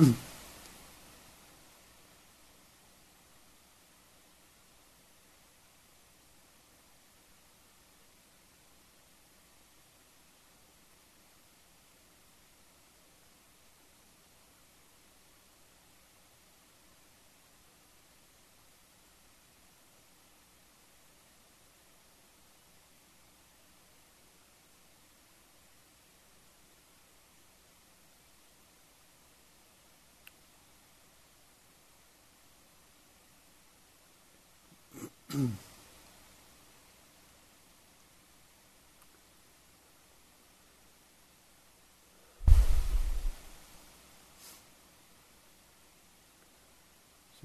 Mm. So,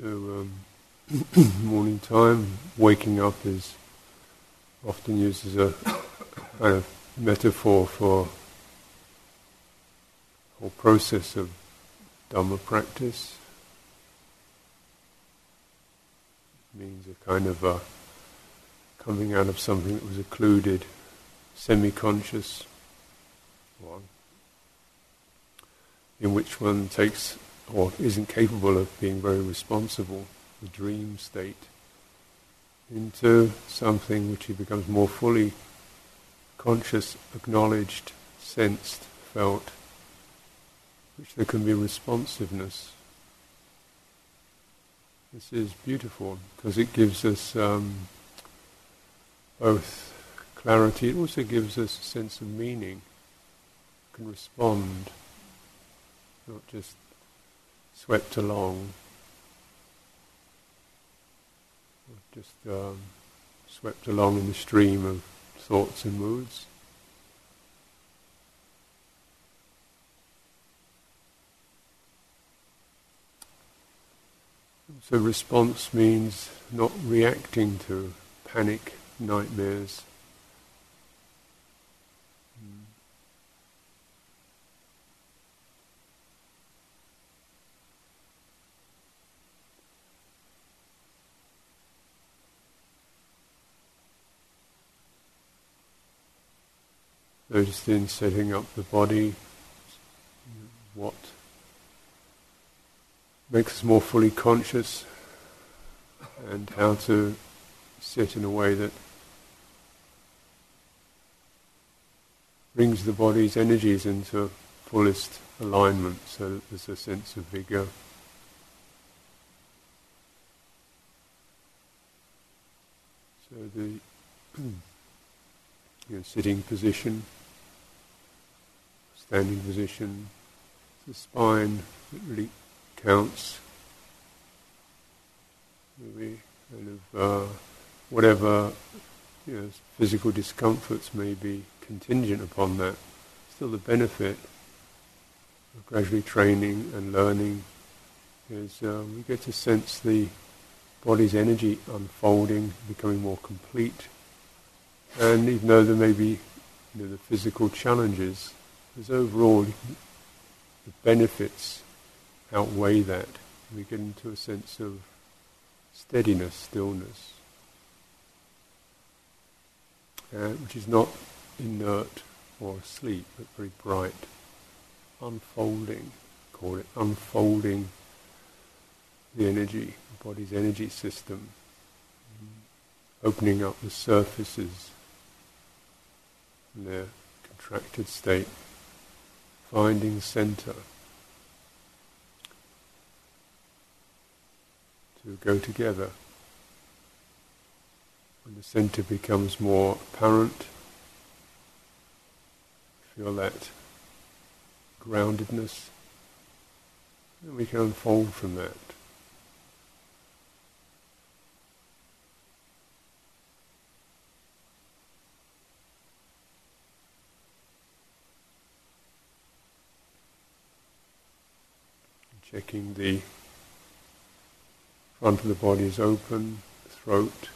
um, morning time, waking up is often used as a kind of metaphor for the whole process of Dhamma practice. It means a kind of a coming out of something that was occluded, semi-conscious one, in which one takes or isn't capable of being very responsible, the dream state, into something which he becomes more fully conscious, acknowledged, sensed, felt, which there can be responsiveness. This is beautiful because it gives us um, both clarity, it also gives us a sense of meaning, We can respond, not just swept along, just um, swept along in the stream of thoughts and moods. So response means not reacting to panic, nightmares, Notice in setting up the body, what makes us more fully conscious and how to sit in a way that brings the body's energies into fullest alignment so that there's a sense of vigor. So the you know, sitting position standing position, the spine that really counts. Maybe kind of uh, whatever you know, physical discomforts may be contingent upon that, still the benefit of gradually training and learning is uh, we get to sense the body's energy unfolding, becoming more complete. And even though there may be you know, the physical challenges, there's overall the benefits outweigh that. We get into a sense of steadiness, stillness, uh, which is not inert or asleep, but very bright, unfolding, call it unfolding the energy, the body's energy system, opening up the surfaces in their contracted state, finding center go together. When the center becomes more apparent, feel that groundedness, and we can unfold from that. Checking the front of the body is open, throat,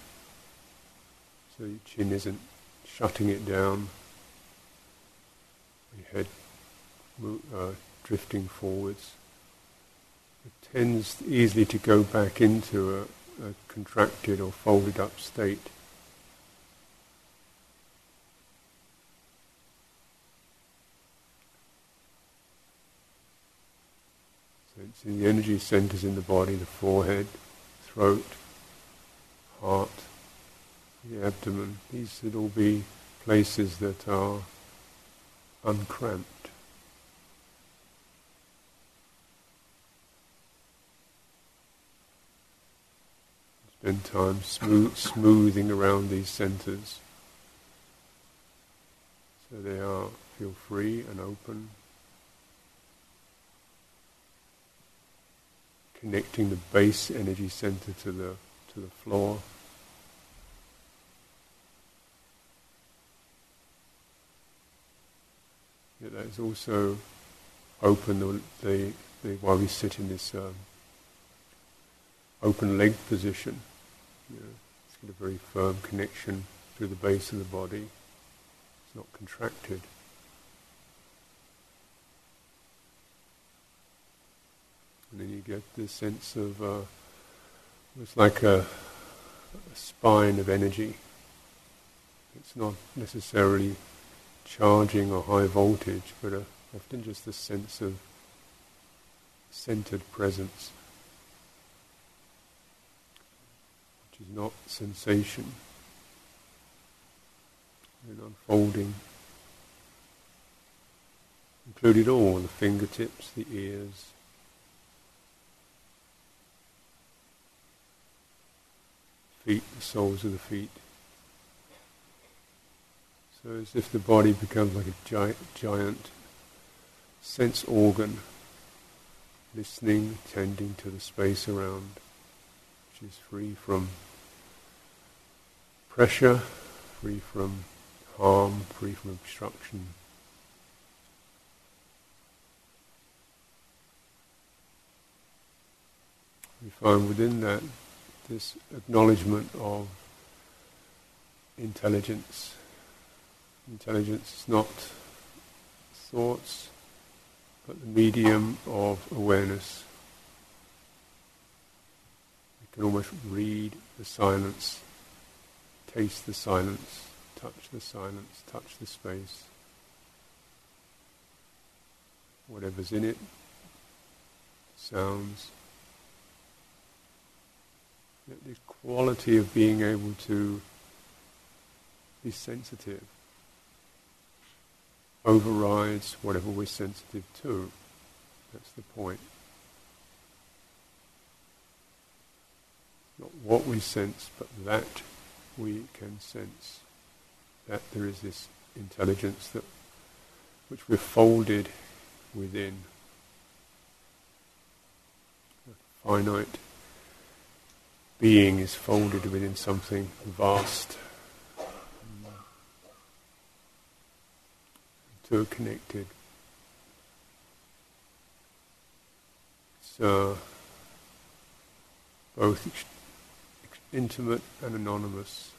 so your chin isn't shutting it down, your head uh, drifting forwards. It tends easily to go back into a, a contracted or folded up state. Sensing the energy centers in the body, the forehead, throat, heart, the abdomen. These should all be places that are uncramped. Spend time smooth, smoothing around these centers so they are feel free and open. Connecting the base energy center to the to the floor. Yeah, that is also open the, the, the while we sit in this um, open leg position. You know, it's got a very firm connection through the base of the body. It's not contracted. And then you get this sense of, uh, it's like a, a spine of energy. It's not necessarily charging or high voltage, but a, often just a sense of centered presence, which is not sensation, and unfolding. Included all the fingertips, the ears, feet, the soles of the feet. So as if the body becomes like a giant, giant sense organ, listening, tending to the space around, which is free from pressure, free from harm, free from obstruction. We find within that this acknowledgement of intelligence. Intelligence is not thoughts, but the medium of awareness. You can almost read the silence, taste the silence, touch the silence, touch the space. Whatever's in it, sounds, this quality of being able to be sensitive overrides whatever we're sensitive to. That's the point. Not what we sense, but that we can sense. That there is this intelligence that which we're folded within. The finite being is folded within something vast, too connected. Uh, both intimate and anonymous.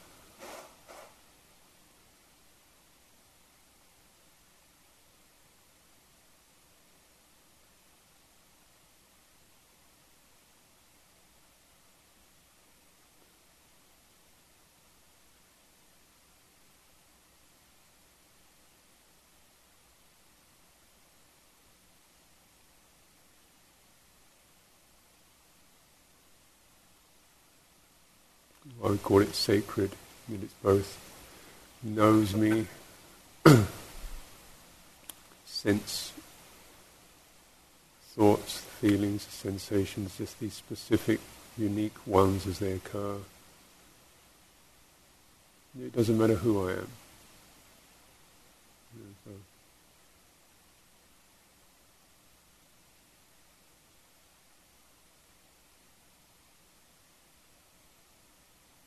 I would call it sacred. Mean, it's both knows me, sense, thoughts, feelings, sensations, just these specific, unique ones as they occur. It doesn't matter who I am. so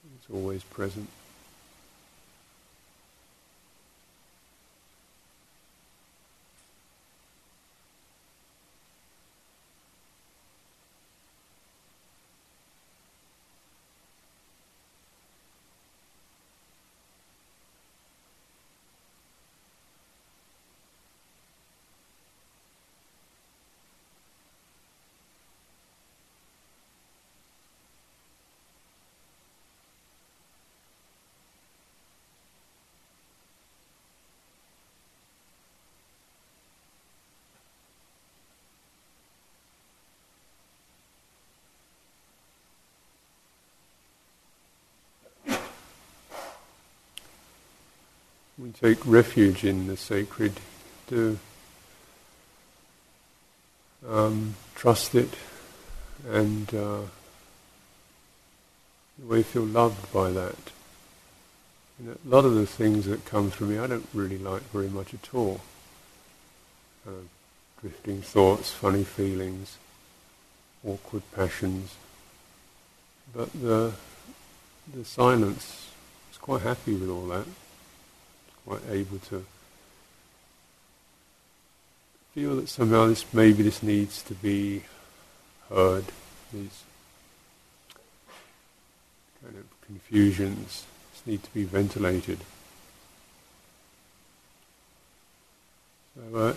It's always present. We take refuge in the sacred to um, trust it and uh, we feel loved by that. You know, a lot of the things that come through me I don't really like very much at all. Uh, drifting thoughts, funny feelings, awkward passions. But the, the silence is quite happy with all that quite able to feel that somehow this maybe this needs to be heard, these kind of confusions need to be ventilated. So uh,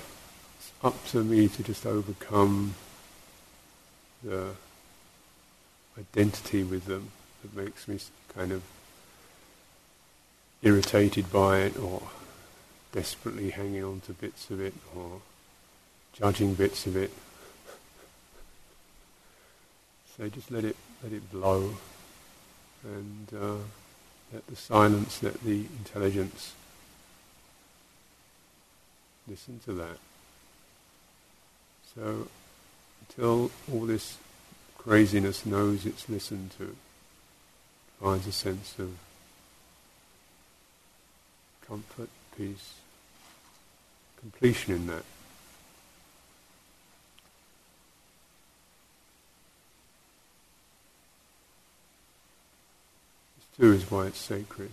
it's up to me to just overcome the identity with them that makes me kind of irritated by it or desperately hanging on to bits of it or judging bits of it. so just let it let it blow and uh, let the silence, let the intelligence listen to that. So until all this craziness knows it's listened to, finds a sense of comfort, peace, completion in that. This too is why it's sacred.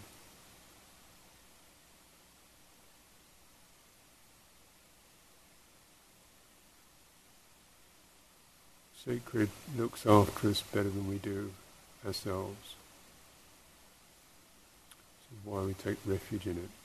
Sacred looks after us better than we do ourselves. This is why we take refuge in it.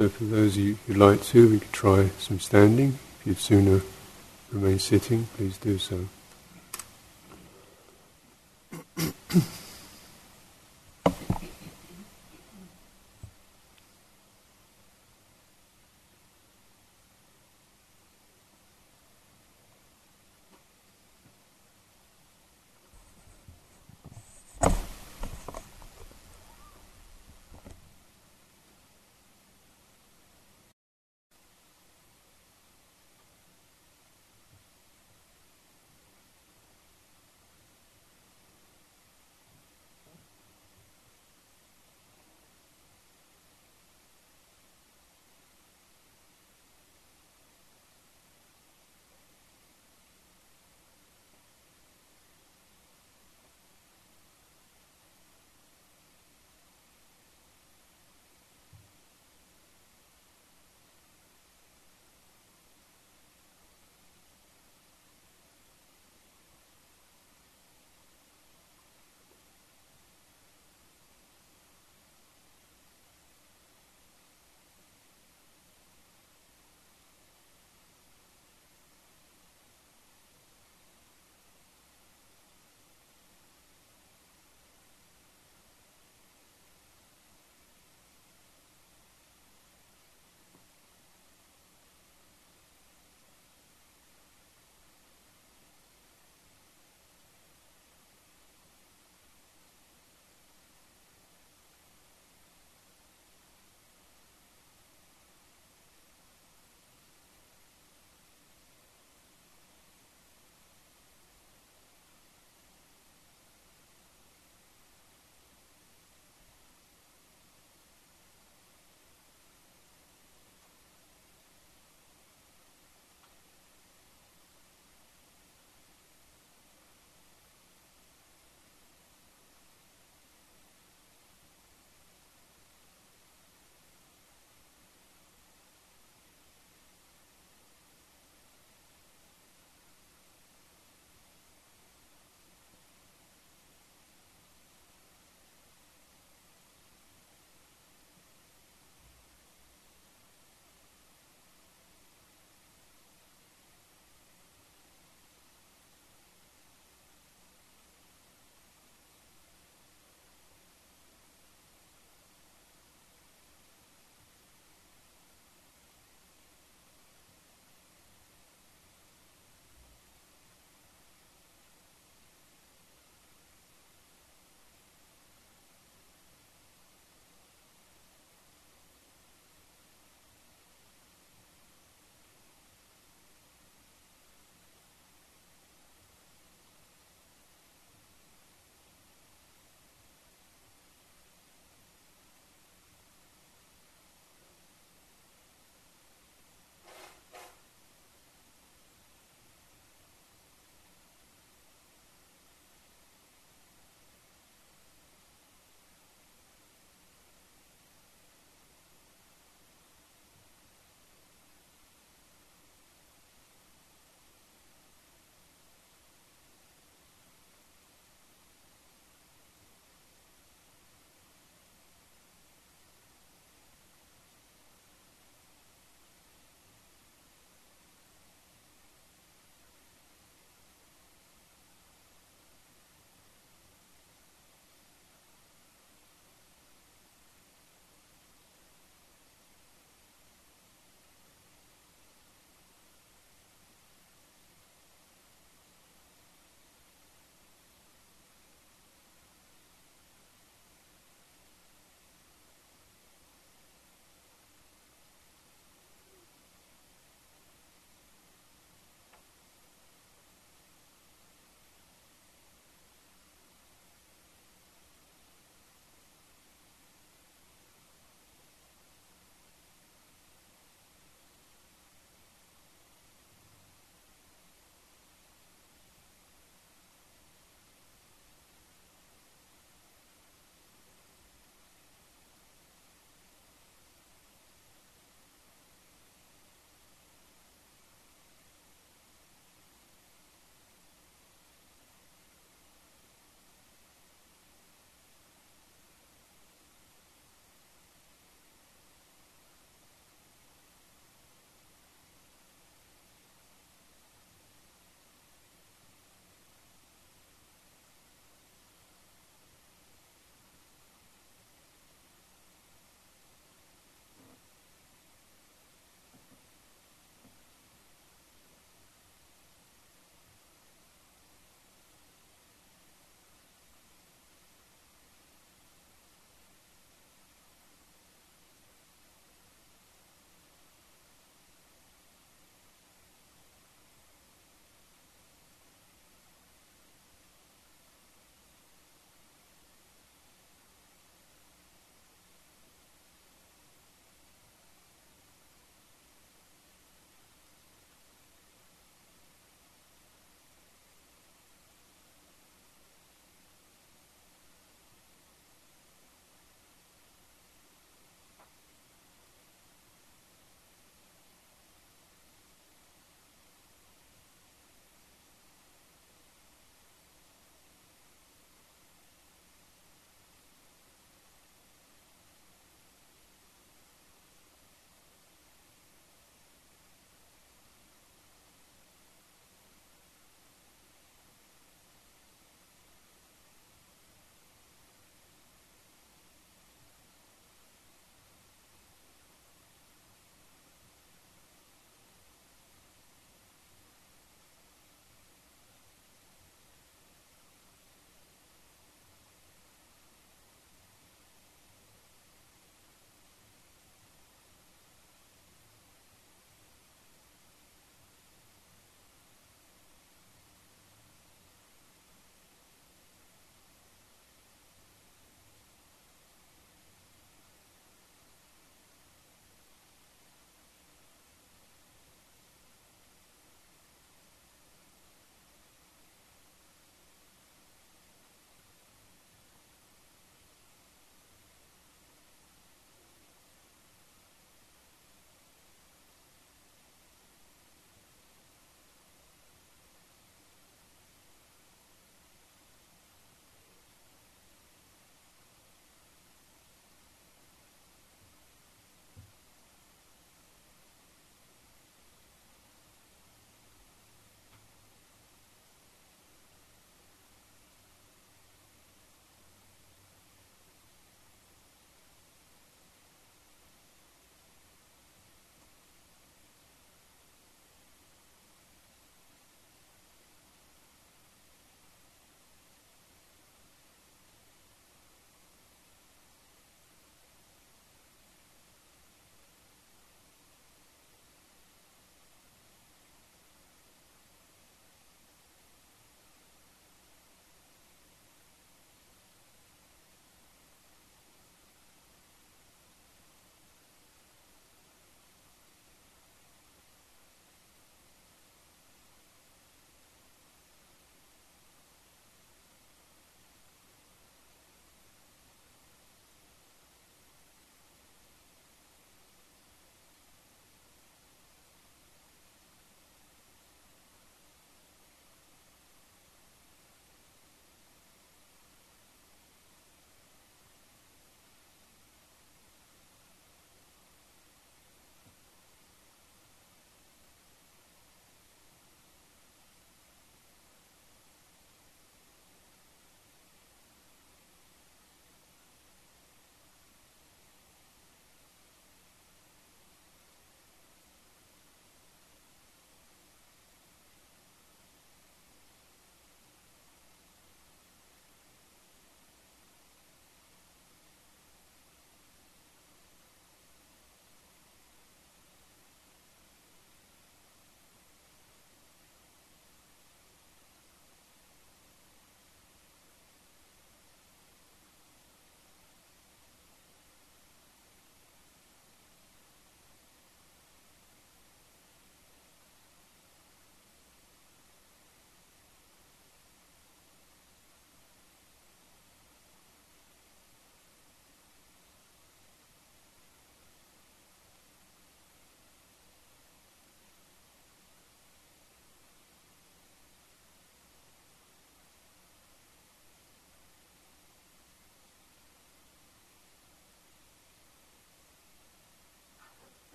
So for those of you who'd like to, we could try some standing. If you'd sooner remain sitting, please do so.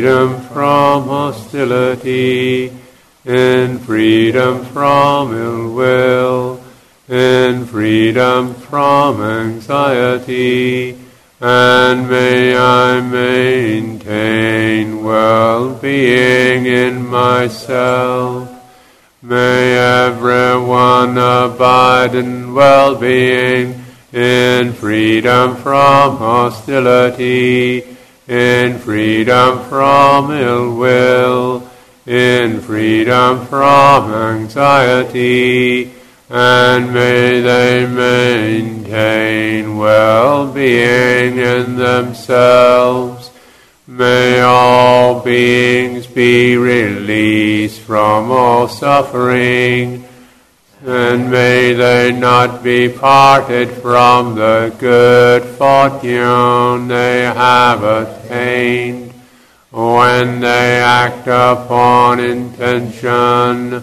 freedom from hostility, and freedom from ill will, and freedom from anxiety, and may I maintain well-being in myself. May everyone abide in well-being, in freedom from hostility, in freedom from ill will, in freedom from anxiety, and may they maintain well-being in themselves. May all beings be released from all suffering, and may they not be parted from the good fortune they have when they act upon intention.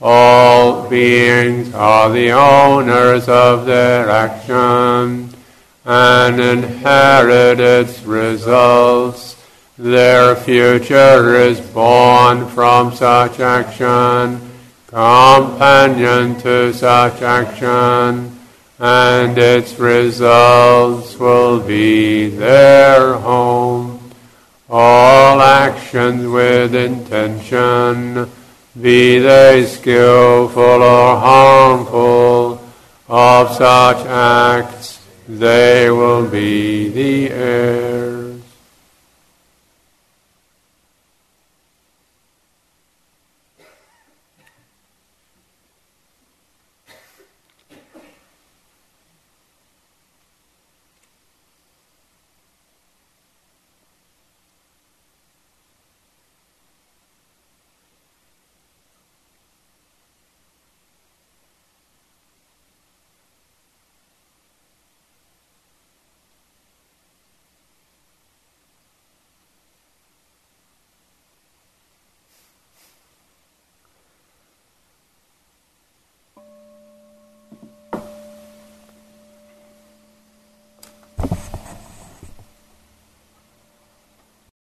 All beings are the owners of their action and inherit its results. Their future is born from such action, companion to such action, and its results will be their home. All actions with intention, be they skillful or harmful, of such acts they will be the heirs.